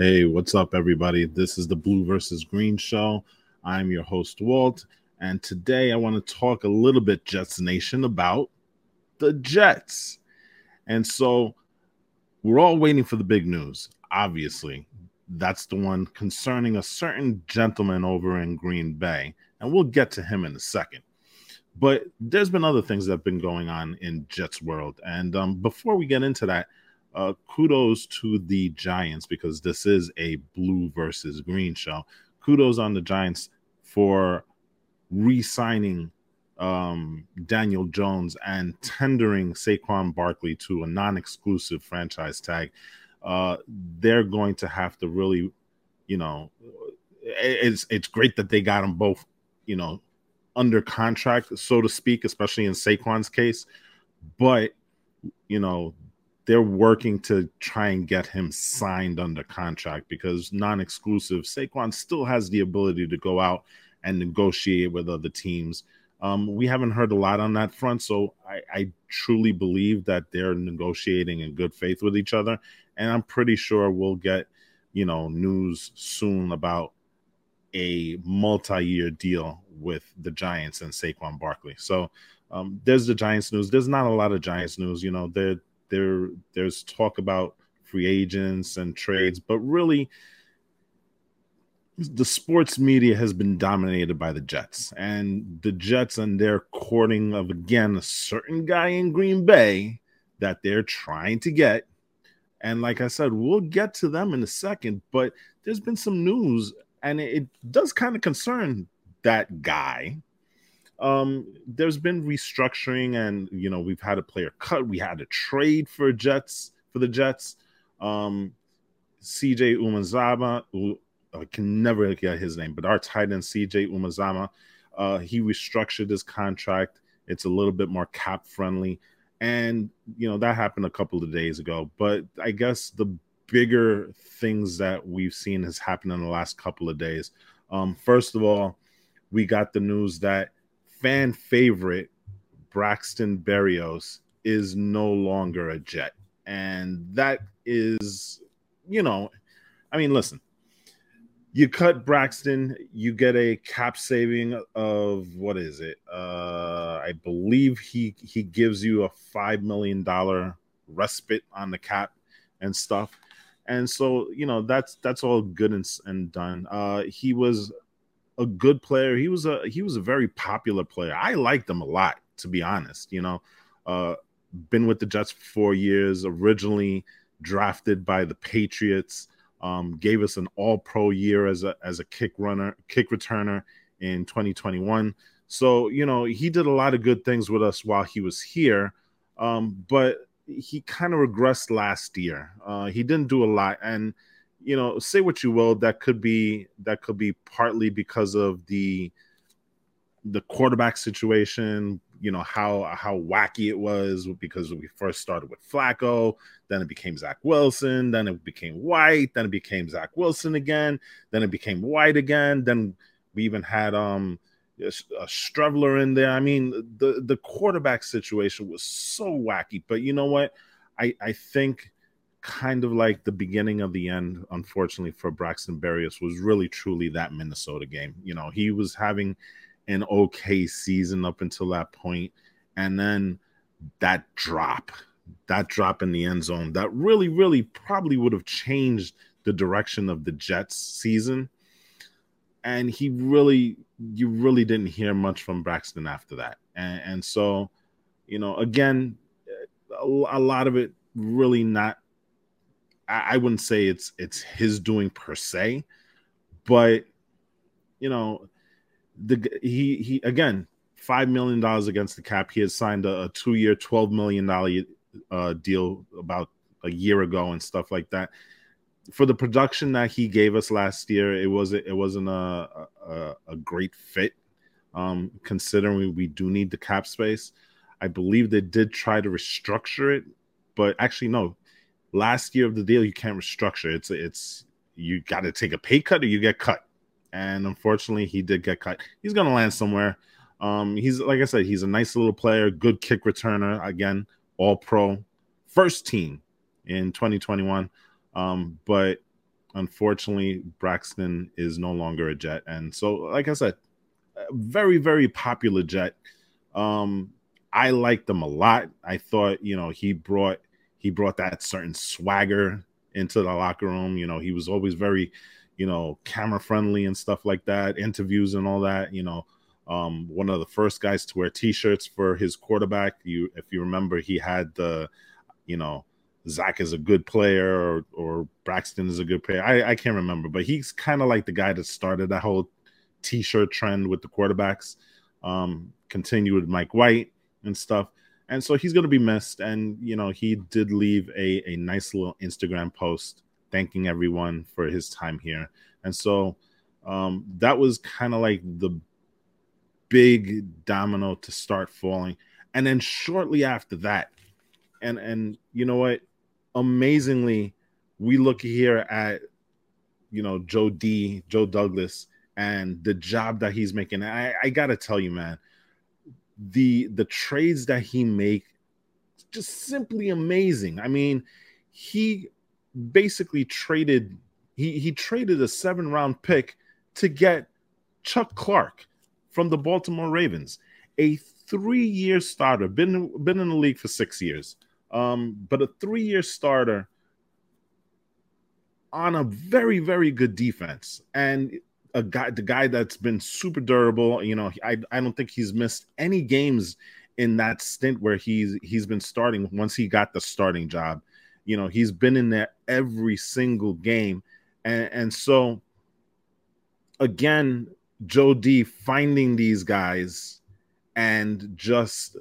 Hey, what's up, everybody? This is the Blue versus Green show. I'm your host, Walt, and today I want to talk a little bit, Jets Nation, about the Jets. And so we're all waiting for the big news, obviously. That's the one concerning a certain gentleman over in Green Bay, and we'll get to him in a second. But there's been other things that have been going on in Jets world, and um, before we get into that, uh, kudos to the Giants because this is a blue versus green show. Kudos on the Giants for re-signing um, Daniel Jones and tendering Saquon Barkley to a non-exclusive franchise tag. Uh, they're going to have to really, you know, it's it's great that they got them both, you know, under contract, so to speak, especially in Saquon's case. But you know, they're working to try and get him signed under contract because non-exclusive Saquon still has the ability to go out and negotiate with other teams. Um, we haven't heard a lot on that front, so I, I, truly believe that they're negotiating in good faith with each other, and I'm pretty sure we'll get you know news soon about a multi-year deal with the Giants and Saquon Barkley. So um, there's the Giants news. There's not a lot of Giants news. You know, they're there there's talk about free agents and trades, but really the sports media has been dominated by the Jets and the Jets and their courting of again a certain guy in Green Bay that they're trying to get. And like I said, we'll get to them in a second, but there's been some news and it does kind of concern that guy um, there's been restructuring, and you know we've had a player cut. We had a trade for Jets for the Jets. Um, CJ Uzomah, I can never get his name, but our tight end CJ Uzomah, uh, he restructured his contract. It's a little bit more cap friendly, and you know that happened a couple of days ago. But I guess the bigger things that we've seen has happened in the last couple of days. Um, first of all, we got the news that fan favorite Braxton Berrios is no longer a Jet. And that is, you know, I mean, listen, you cut Braxton, you get a cap saving of what is it? Uh I believe he he gives you a five million dollar respite on the cap and stuff. And so, you know, that's that's all good and, and done. Uh he was a good player. He was a he was a very popular player. I liked him a lot, to be honest. You know, uh, been with the Jets for four years. Originally drafted by the Patriots, um, gave us an All Pro year as a as a kick runner, kick returner in 2021. So you know he did a lot of good things with us while he was here, um, but he kind of regressed last year. Uh, he didn't do a lot, and you know, say what you will, that could be that could be partly because of the the quarterback situation, you know, how how wacky it was because we first started with Flacco, then it became Zach Wilson, then it became White, then it became Zach Wilson again, then it became White again, then we even had um a Streveler in there. I mean, the the quarterback situation was so wacky, but you know what? I I think kind of like the beginning of the end, unfortunately, for Braxton Berrios was really truly that Minnesota game. You know, he was having an okay season up until that point, and then that drop, that drop in the end zone, that really, really probably would have changed the direction of the Jets season. And he really, you really didn't hear much from Braxton after that. And, and so, you know, again, a, a lot of it really not I, I wouldn't say it's it's his doing per se, but you know, the he he again five million dollars against the cap. He had signed a, a two year, twelve million dollar uh, deal about a year ago and stuff like that. For the production that he gave us last year, it wasn't it wasn't a a, a great fit. Um, considering we, we do need the cap space, I believe they did try to restructure it, but actually no, last year of the deal you can't restructure. It's it's you got to take a pay cut or you get cut. And unfortunately, he did get cut. He's going to land somewhere. Um, he's like I said, he's a nice little player, good kick returner. Again, all pro, first team in 2021. Um, but unfortunately, Braxton is no longer a Jet, and so, like I said, very very popular Jet. Um, I liked him a lot. I thought, you know, he brought he brought that certain swagger into the locker room. You know, he was always very, you know, camera friendly and stuff like that, interviews and all that. You know, um, one of the first guys to wear T-shirts for his quarterback. You, if you remember, he had the, you know, Zach is a good player or or Braxton is a good player. I, I can't remember, but he's kind of like the guy that started that whole T-shirt trend with the quarterbacks. Um, continued with Mike White and stuff. And so he's going to be missed. And, you know, he did leave a, a nice little Instagram post thanking everyone for his time here. And so um, that was kind of like the big domino to start falling. And then shortly after that, and and you know what? Amazingly, we look here at you know Joe D, Joe Douglas, and the job that he's making. I, I gotta tell you, man, the the trades that he make just simply amazing. I mean, he basically traded he he traded a seven round pick to get Chuck Clark from the Baltimore Ravens, a three year starter, been been in the league for six years, um, but a three year starter on a very very good defense and a guy, the guy that's been super durable. You know, I I don't think he's missed any games in that stint where he's he's been starting once he got the starting job. You know, he's been in there every single game, and and so again, Joe D finding these guys and just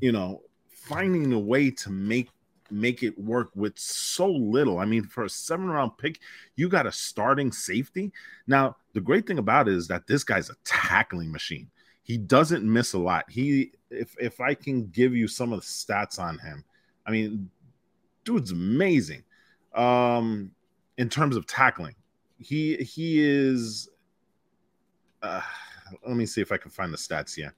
you know finding a way to make make it work with so little. I mean, for a seven round pick, you got a starting safety. Now, the great thing about it is that this guy's a tackling machine. He doesn't miss a lot. He, if if I can give you some of the stats on him, I mean, dude's amazing. Um, in terms of tackling, he he is. Uh, let me see if I can find the stats here.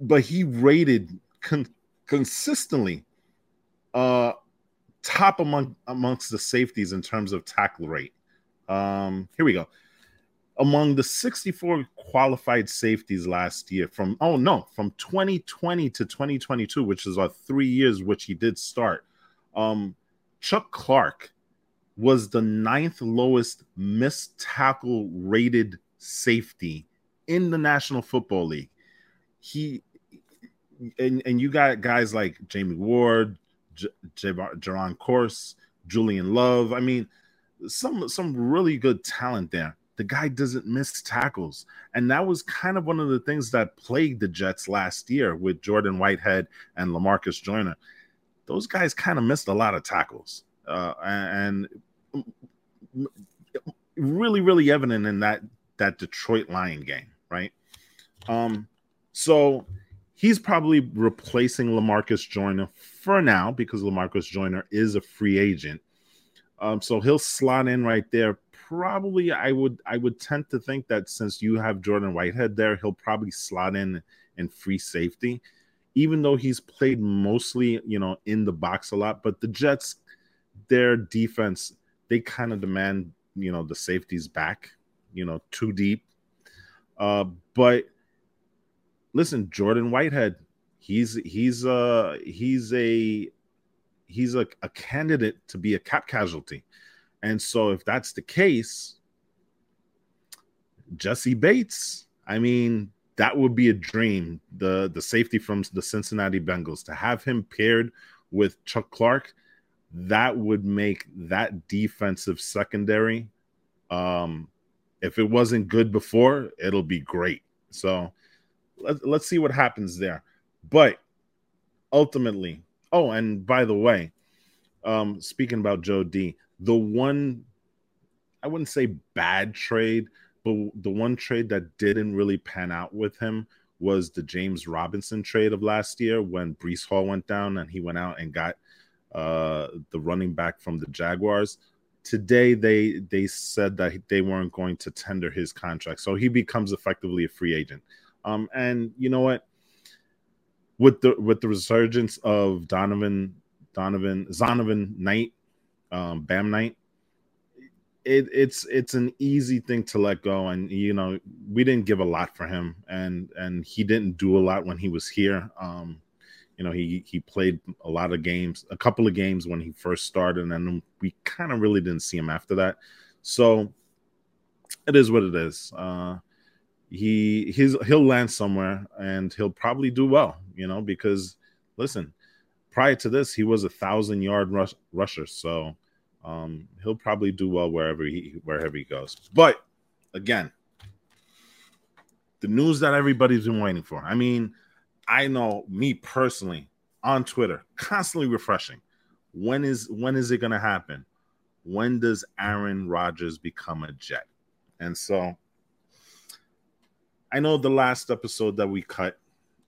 But he rated con- consistently uh, top among amongst the safeties in terms of tackle rate. Um, here we go. Among the 64 qualified safeties last year, from oh no, from 2020 to 2022, which is our three years, which he did start. Um, Chuck Clark was the ninth lowest missed tackle rated safety in the National Football League. He and, and you got guys like Jimmie Ward, J- Jayron Kearse, Julian Love. I mean, some some really good talent there. The guy doesn't miss tackles, and that was kind of one of the things that plagued the Jets last year with Jordan Whitehead and Lamarcus Joyner. Those guys kind of missed a lot of tackles, uh, and really, really evident in that that Detroit Lion game, right? Um, so he's probably replacing Lamarcus Joyner for now because Lamarcus Joyner is a free agent. Um, so he'll slot in right there. Probably, I would I would tend to think that since you have Jordan Whitehead there, he'll probably slot in in free safety, even though he's played mostly you know in the box a lot. But the Jets, their defense, they kind of demand you know the safeties back, you know, too deep. Uh, but listen, Jordan Whitehead, he's he's uh he's a he's a, a candidate to be a cap casualty. And so if that's the case, Jessie Bates, I mean, that would be a dream. The the safety from the Cincinnati Bengals to have him paired with Chuck Clark, that would make that defensive secondary. Um, if it wasn't good before, it'll be great. So let, let's see what happens there. But ultimately, oh, and by the way, um, speaking about Joe D, the one I wouldn't say bad trade, but the one trade that didn't really pan out with him was the James Robinson trade of last year when Breece Hall went down and he went out and got uh, the running back from the Jaguars. Today they they said that they weren't going to tender his contract, so he becomes effectively a free agent. Um, and you know what? With the with the resurgence of Donovan, Donovan, Zonovan Knight, um, Bam Knight, it, it's it's an easy thing to let go, and you know we didn't give a lot for him, and and he didn't do a lot when he was here. Um, you know, he he played a lot of games, a couple of games when he first started, and then we kind of really didn't see him after that. So it is what it is. Uh, he he's he'll land somewhere, and he'll probably do well. You know, because listen, prior to this, he was a thousand yard rush, rusher, so um, he'll probably do well wherever he wherever he goes. But again, the news that everybody's been waiting for. I mean, I know me personally on Twitter, constantly refreshing. When is when is it going to happen? When does Aaron Rodgers become a Jet? And so I know the last episode that we cut,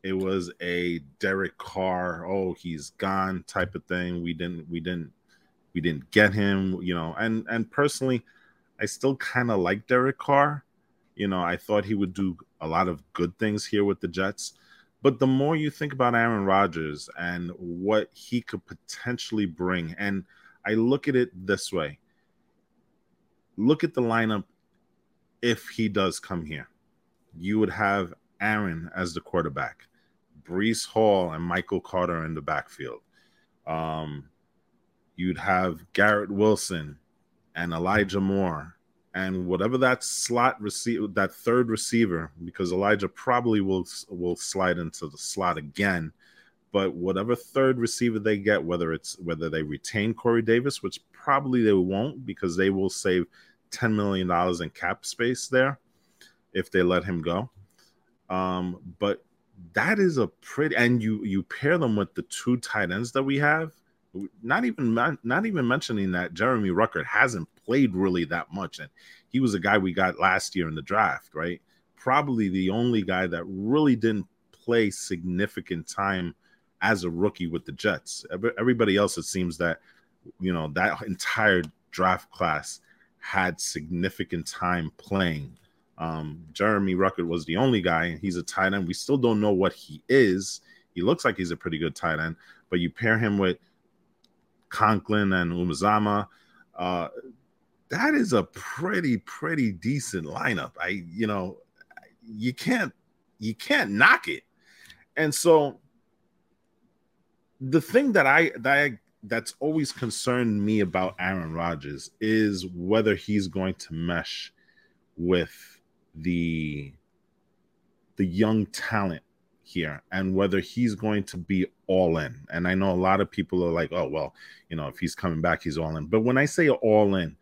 it was a Derek Carr, oh, he's gone type of thing. We didn't we didn't we didn't get him, you know, and and personally, I still kind of like Derek Carr. You know, I thought he would do a lot of good things here with the Jets. But the more you think about Aaron Rodgers and what he could potentially bring, and I look at it this way look at the lineup if he does come here. You would have Aaron as the quarterback, Breece Hall and Michael Carter in the backfield. Um, you'd have Garrett Wilson and Elijah Moore and whatever that slot receiver, that third receiver, because Elijah probably will will slide into the slot again. But whatever third receiver they get, whether it's whether they retain Corey Davis, which probably they won't, because they will save ten million dollars in cap space there if they let him go. Um, but that is a pretty, and you you pair them with the two tight ends that we have not even not even mentioning that Jeremy Ruckert hasn't played really that much, and he was a guy we got last year in the draft, right? Probably the only guy that really didn't play significant time as a rookie with the Jets. Everybody else, it seems that you know that entire draft class had significant time playing. Um, Jeremy Ruckert was the only guy, and he's a tight end. We still don't know what he is. He looks like he's a pretty good tight end, but you pair him with Conklin and Uzomah. Uh, that is a pretty pretty decent lineup. I you know you can't you can't knock it. And so the thing that I that I, that's always concerned me about Aaron Rodgers is whether he's going to mesh with the the young talent here and whether he's going to be all in. And I know a lot of people are like, oh, well, you know, if he's coming back, he's all in. But when I say all in,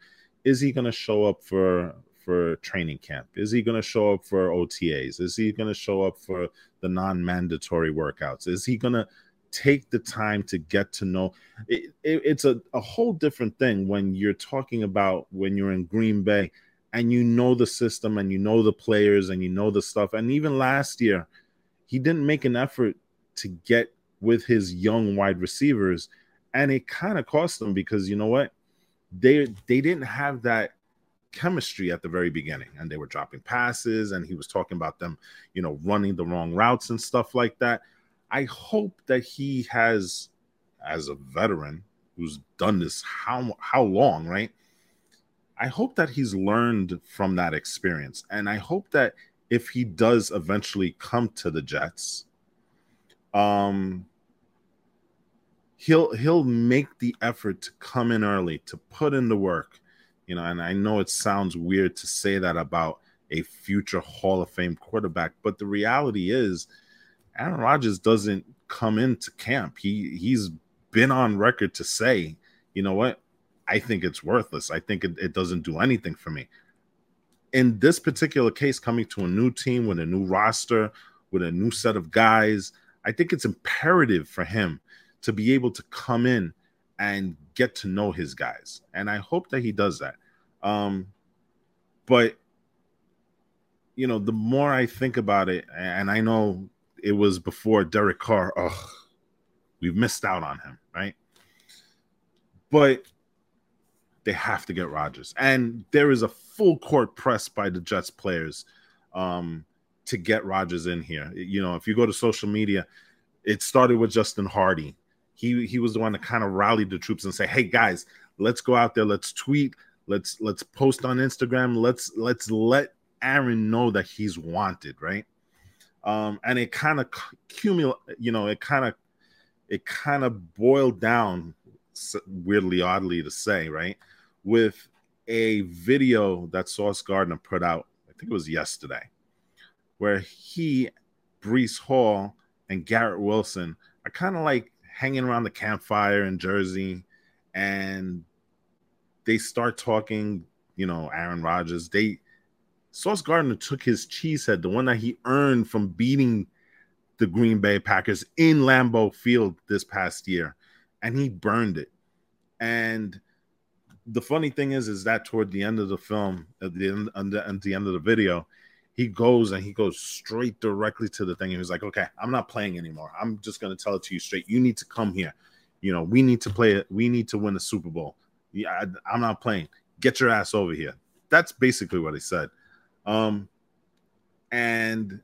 is he going to show up for for training camp? Is he going to show up for OTAs? Is he going to show up for the non-mandatory workouts? Is he going to take the time to get to know it, it, it's a, a whole different thing when you're talking about when you're in Green Bay and you know the system and you know the players and you know the stuff. And even last year, he didn't make an effort to get with his young wide receivers, and it kind of cost them because you know what, they they didn't have that chemistry at the very beginning, and they were dropping passes, and he was talking about them, you know, running the wrong routes and stuff like that. I hope that he has, as a veteran who's done this how how long, right? I hope that he's learned from that experience, and I hope that if he does eventually come to the Jets, um, he'll he'll make the effort to come in early, to put in the work, you know. And I know it sounds weird to say that about a future Hall of Fame quarterback, but the reality is, Aaron Rodgers doesn't come into camp. He he's been on record to say, you know what, I think it's worthless. I think it, it doesn't do anything for me in this particular case, coming to a new team with a new roster, with a new set of guys, I think it's imperative for him to be able to come in and get to know his guys. And I hope that he does that. Um, but you know, the more I think about it, and I know it was before Derek Carr, oh, we've missed out on him, right? But they have to get Rodgers. And there is a full court press by the Jets players um, to get Rodgers in here. You know, if you go to social media, it started with Justin Hardy. He he was the one that kind of rallied the troops and say, "Hey guys, let's go out there, let's tweet, Let's let's post on Instagram. Let's let's let Aaron know that he's wanted, right? Um, and it kind of cumul, you know, it kind of it kind of boiled down, weirdly, oddly to say, right, with a video that Sauce Gardner put out. I think it was yesterday, where he, Breece Hall, and Garrett Wilson are kind of like hanging around the campfire in Jersey, and they start talking. You know, Aaron Rodgers. They Sauce Gardner took his cheesehead, the one that he earned from beating the Green Bay Packers in Lambeau Field this past year, and he burned it. And the funny thing is, is that toward the end of the film, at the end, at the end of the video, he goes and he goes straight directly to the thing. He was like, "Okay, I'm not playing anymore. I'm just gonna tell it to you straight. You need to come here. You know, we need to play it. We need to win the Super Bowl. Yeah, I, I'm not playing. Get your ass over here." That's basically what he said. Um, and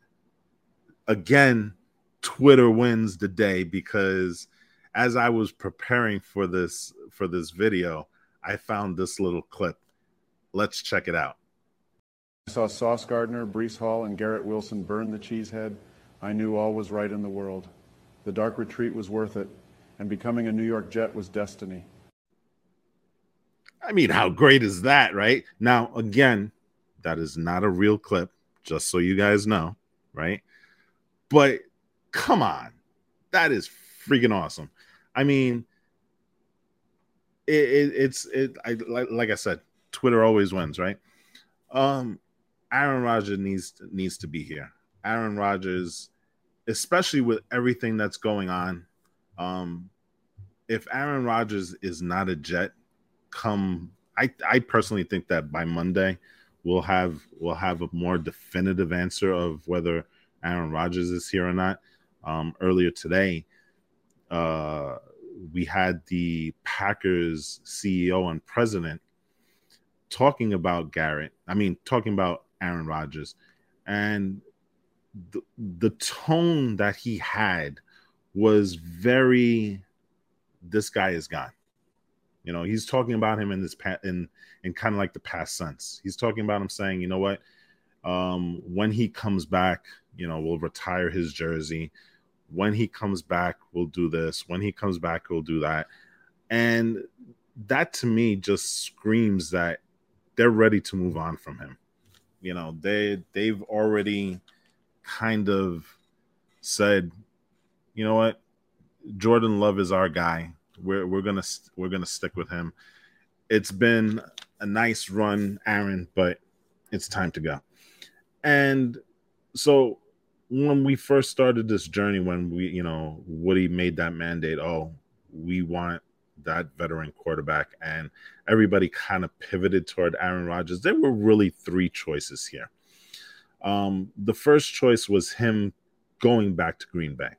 again, Twitter wins the day because as I was preparing for this for this video, I found this little clip. Let's check it out. I saw Sauce Gardner, Breece Hall, and Garrett Wilson burn the cheesehead. I knew all was right in the world. The dark retreat was worth it, and becoming a New York Jet was destiny. I mean, how great is that, right? Now, again, that is not a real clip, just so you guys know, right? But come on, that is freaking awesome. I mean, it, it, it's it. I like, like I said, Twitter always wins, right? Um, Aaron Rodgers needs needs to be here. Aaron Rodgers, especially with everything that's going on. Um, if Aaron Rodgers is not a Jet, come I I personally think that by Monday we'll have we'll have a more definitive answer of whether Aaron Rodgers is here or not. Um, earlier today, uh, we had the Packers CEO and president talking about Garrett. I mean, talking about Aaron Rodgers, and the the tone that he had was very. This guy is gone. You know, he's talking about him in this pa- in in kind of like the past sense. He's talking about him saying, you know what, um, when he comes back, you know, we'll retire his jersey. When he comes back, we'll do this. When he comes back, we'll do that. And that to me just screams that they're ready to move on from him. You know, they they've already kind of said, you know what, Jordan Love is our guy we're we're gonna we're gonna stick with him. It's been a nice run, Aaron, but it's time to go. And so when we first started this journey, when we, you know, Woody made that mandate, oh, we want that veteran quarterback, and everybody kind of pivoted toward Aaron Rodgers. There were really three choices here. Um, the first choice was him going back to Green Bay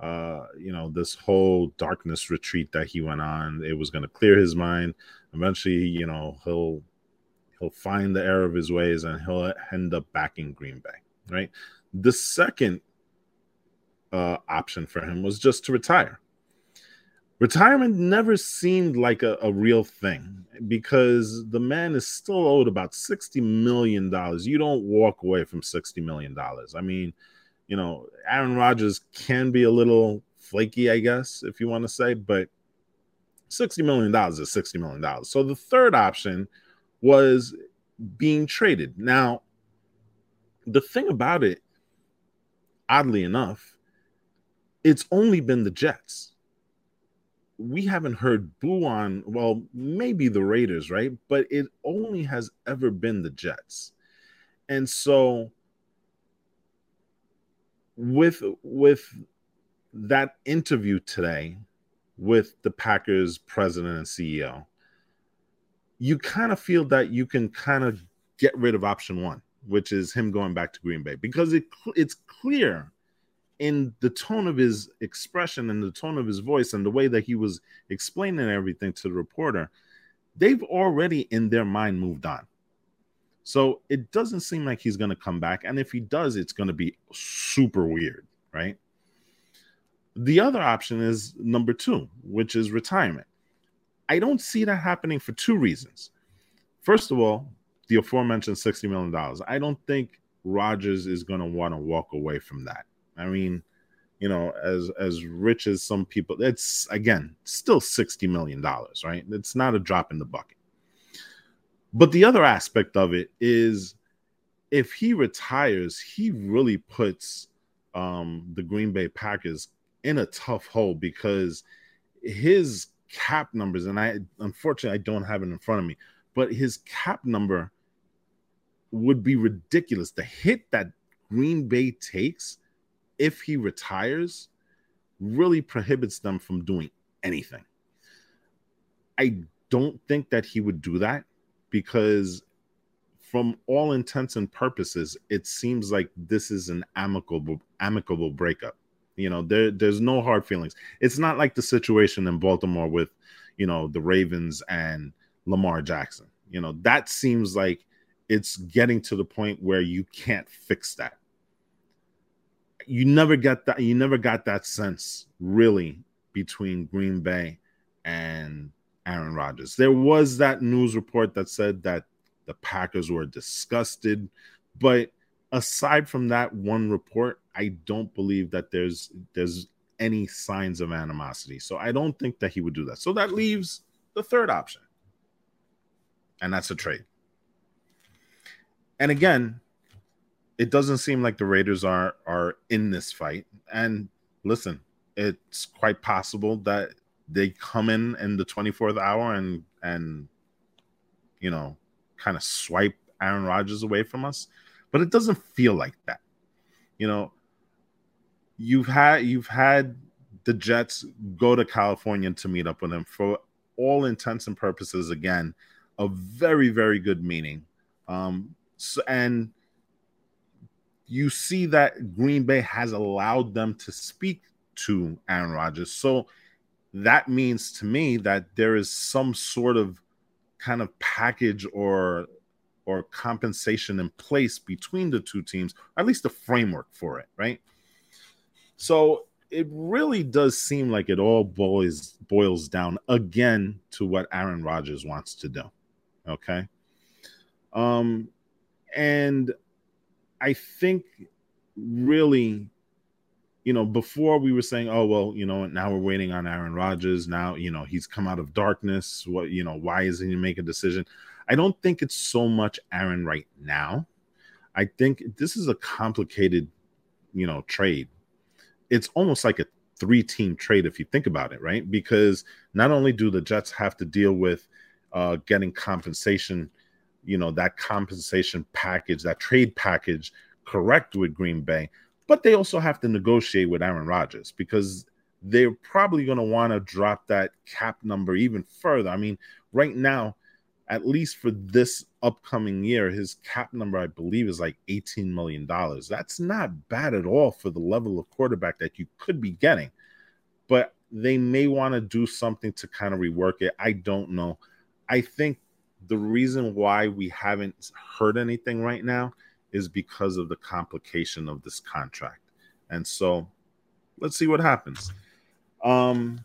uh, you know, this whole darkness retreat that he went on. It was going to clear his mind. Eventually, you know, he'll he'll find the error of his ways and he'll end up back in Green Bay. Right. The second uh, option for him was just to retire. Retirement never seemed like a, a real thing because the man is still owed about $60 million. You don't walk away from $60 million. I mean, you know, Aaron Rodgers can be a little flaky, I guess, if you want to say, but $60 million is $60 million. So the third option was being traded. Now, the thing about it, oddly enough, it's only been the Jets. We haven't heard boo on, well, maybe the Raiders, right? But it only has ever been the Jets. And so with with that interview today with the Packers president and CEO, you kind of feel that you can kind of get rid of option one, which is him going back to Green Bay, because it it's clear in the tone of his expression and the tone of his voice and the way that he was explaining everything to the reporter, they've already in their mind moved on. So it doesn't seem like he's going to come back. And if he does, it's going to be super weird, right? The other option is number two, which is retirement. I don't see that happening for two reasons. first of all, the aforementioned $60 million. I don't think Rodgers is going to want to walk away from that. I mean, you know, as as rich as some people, it's again still $60 million, right? It's not a drop in the bucket. But the other aspect of it is if he retires, he really puts um, the Green Bay Packers in a tough hole because his cap numbers, and I unfortunately I don't have it in front of me, but his cap number would be ridiculous. The hit that Green Bay takes if he retires really prohibits them from doing anything. I don't think that he would do that because from all intents and purposes it seems like this is an amicable amicable breakup you know there there's no hard feelings it's not like the situation in baltimore with you know the ravens and lamar jackson you know that seems like it's getting to the point where you can't fix that. You never get that you never got that sense really between green bay and aaron rodgers. There was that news report that said that the packers were disgusted but aside from that one report i don't believe that there's there's any signs of animosity. So i don't think that he would do that. So that leaves the third option and that's a trade and again, it doesn't seem like the Raiders are are in this fight. And listen, it's quite possible that they come in in the 24th hour and and you know kind of swipe Aaron Rodgers away from us, but it doesn't feel like that. You know, you've had you've had the Jets go to California to meet up with him for all intents and purposes. Again, a very very good meeting. Um, so, and you see that Green Bay has allowed them to speak to Aaron Rodgers. So that means to me that there is some sort of kind of package or or compensation in place between the two teams, at least a framework for it, right? So it really does seem like it all boils boils down again to what Aaron Rodgers wants to do. Okay. Um, and I think really, you know, before we were saying, oh, well, you know, now we're waiting on Aaron Rodgers. Now, you know, he's come out of darkness. What, you know, why isn't he make a decision? I don't think it's so much Aaron right now. I think this is a complicated, you know, trade. It's almost like a three team trade if you think about it, right? Because not only do the Jets have to deal with uh, getting compensation you know that compensation package, that trade package, correct with Green Bay, but they also have to negotiate with Aaron Rodgers because they're probably going to want to drop that cap number even further. I mean, right now, at least for this upcoming year, his cap number, I believe, is like $18 million. That's not bad at all for the level of quarterback that you could be getting. But they may want to do something to kind of rework it. I don't know. I think the reason why we haven't heard anything right now is because of the complication of this contract. And so let's see what happens. Um,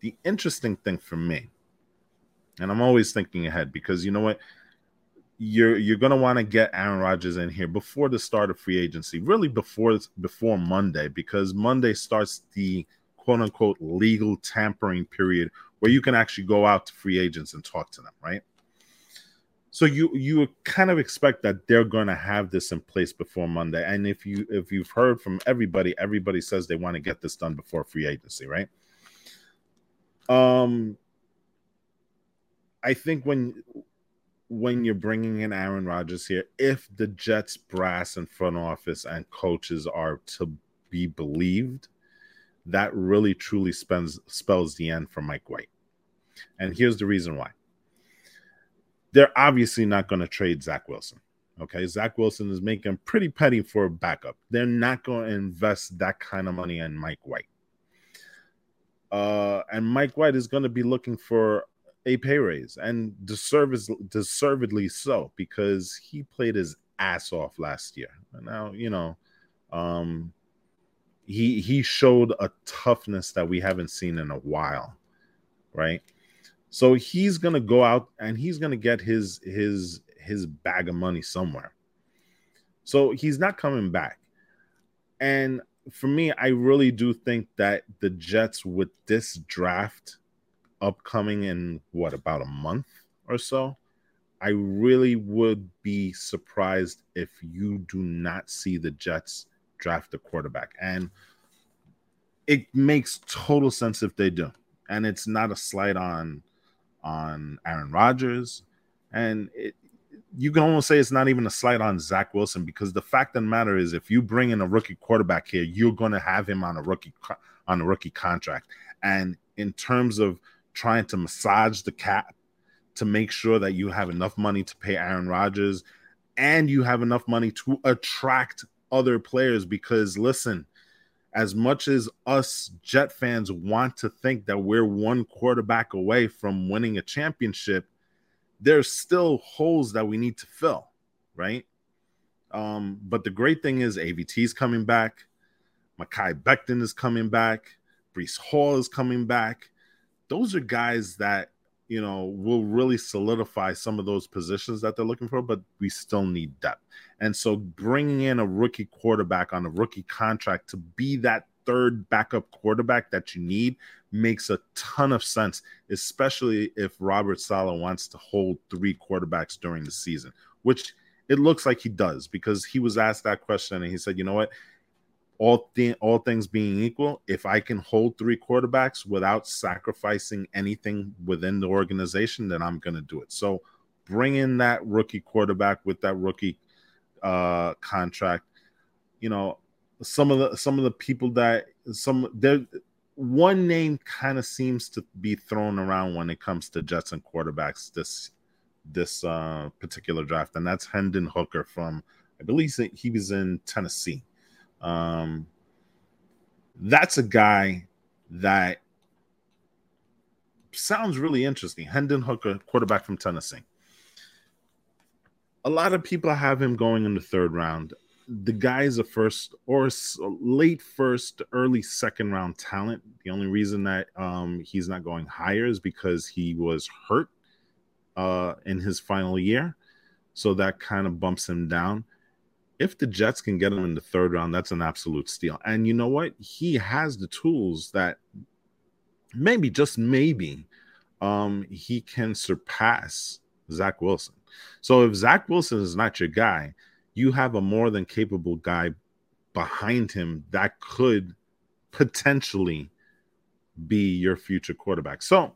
the interesting thing for me, and I'm always thinking ahead because you know what? You're you're gonna want to get Aaron Rodgers in here before the start of free agency, really before before Monday, because Monday starts the quote unquote legal tampering period where you can actually go out to free agents and talk to them, right? So you you kind of expect that they're going to have this in place before Monday. And if you if you've heard from everybody, everybody says they want to get this done before free agency, right? Um I think when when you're bringing in Aaron Rodgers here, if the Jets brass and front office and coaches are to be believed, that really truly spends spells the end for Mike White. And here's the reason why they're obviously not going to trade Zach Wilson. Okay, Zach Wilson is making pretty petty for a backup. They're not going to invest that kind of money in Mike White. Uh, and Mike White is going to be looking for a pay raise, and deserves, deservedly so, because he played his ass off last year. Now, you know, um, he he showed a toughness that we haven't seen in a while, right? So he's going to go out and he's going to get his his his bag of money somewhere. So he's not coming back. And for me, I really do think that the Jets with this draft upcoming in what about a month or so, I really would be surprised if you do not see the Jets draft a quarterback. And it makes total sense if they do. And it's not a slight on on Aaron Rodgers. And it, you can almost say it's not even a slight on Zach Wilson because the fact of the matter is, if you bring in a rookie quarterback here, you're going to have him on a rookie on a rookie contract. And in terms of trying to massage the cap to make sure that you have enough money to pay Aaron Rodgers and you have enough money to attract other players, because listen, as much as us Jet fans want to think that we're one quarterback away from winning a championship, there's still holes that we need to fill, right? Um, but the great thing is AVT is coming back, Mekhi Becton is coming back, Breece Hall is coming back. Those are guys that you know will really solidify some of those positions that they're looking for, but we still need depth. And so bringing in a rookie quarterback on a rookie contract to be that third backup quarterback that you need makes a ton of sense, especially if Robert Saleh wants to hold three quarterbacks during the season, which it looks like he does because he was asked that question and he said, you know what? All, all things being equal, if I can hold three quarterbacks without sacrificing anything within the organization, then I'm going to do it. So bring in that rookie quarterback with that rookie uh, contract. You know, some of the some of the people that some there one name kind of seems to be thrown around when it comes to Jets and quarterbacks this this uh, particular draft, and that's Hendon Hooker from I believe he was in Tennessee. Um, that's a guy that sounds really interesting. Hendon Hooker, quarterback from Tennessee. A lot of people have him going in the third round the guy is a first or late first, early second round talent. The only reason that um, he's not going higher is because he was hurt uh, in his final year. So that kind of bumps him down. If the Jets can get him in the third round, that's an absolute steal. And you know what? He has the tools that maybe, just maybe, um, he can surpass Zach Wilson. So if Zach Wilson is not your guy, you have a more than capable guy behind him that could potentially be your future quarterback. So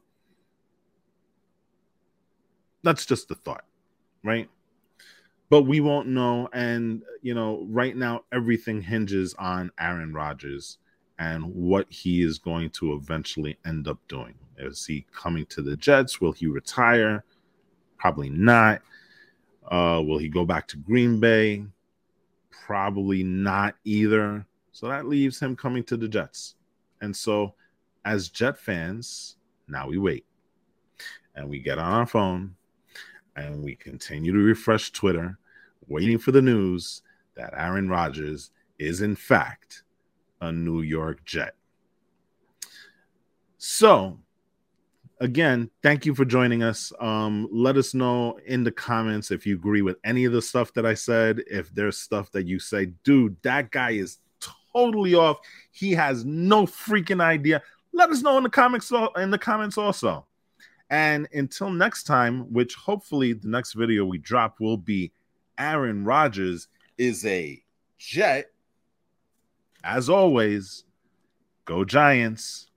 that's just the thought, right? But we won't know. And, you know, right now, everything hinges on Aaron Rodgers and what he is going to eventually end up doing. Is he coming to the Jets? Will he retire? Probably not. Uh, will he go back to Green Bay? Probably not either. So that leaves him coming to the Jets. And so, as Jet fans, now we wait and we get on our phone and we continue to refresh Twitter, waiting for the news that Aaron Rodgers is, in fact, a New York Jet. So, again, thank you for joining us. Um, let us know in the comments if you agree with any of the stuff that I said. If there's stuff that you say, dude, that guy is totally off. He has no freaking idea. Let us know in the comments in the comments also. And until next time, which hopefully the next video we drop will be Aaron Rodgers is a jet. As always, go Giants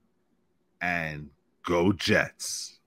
and Go Jets.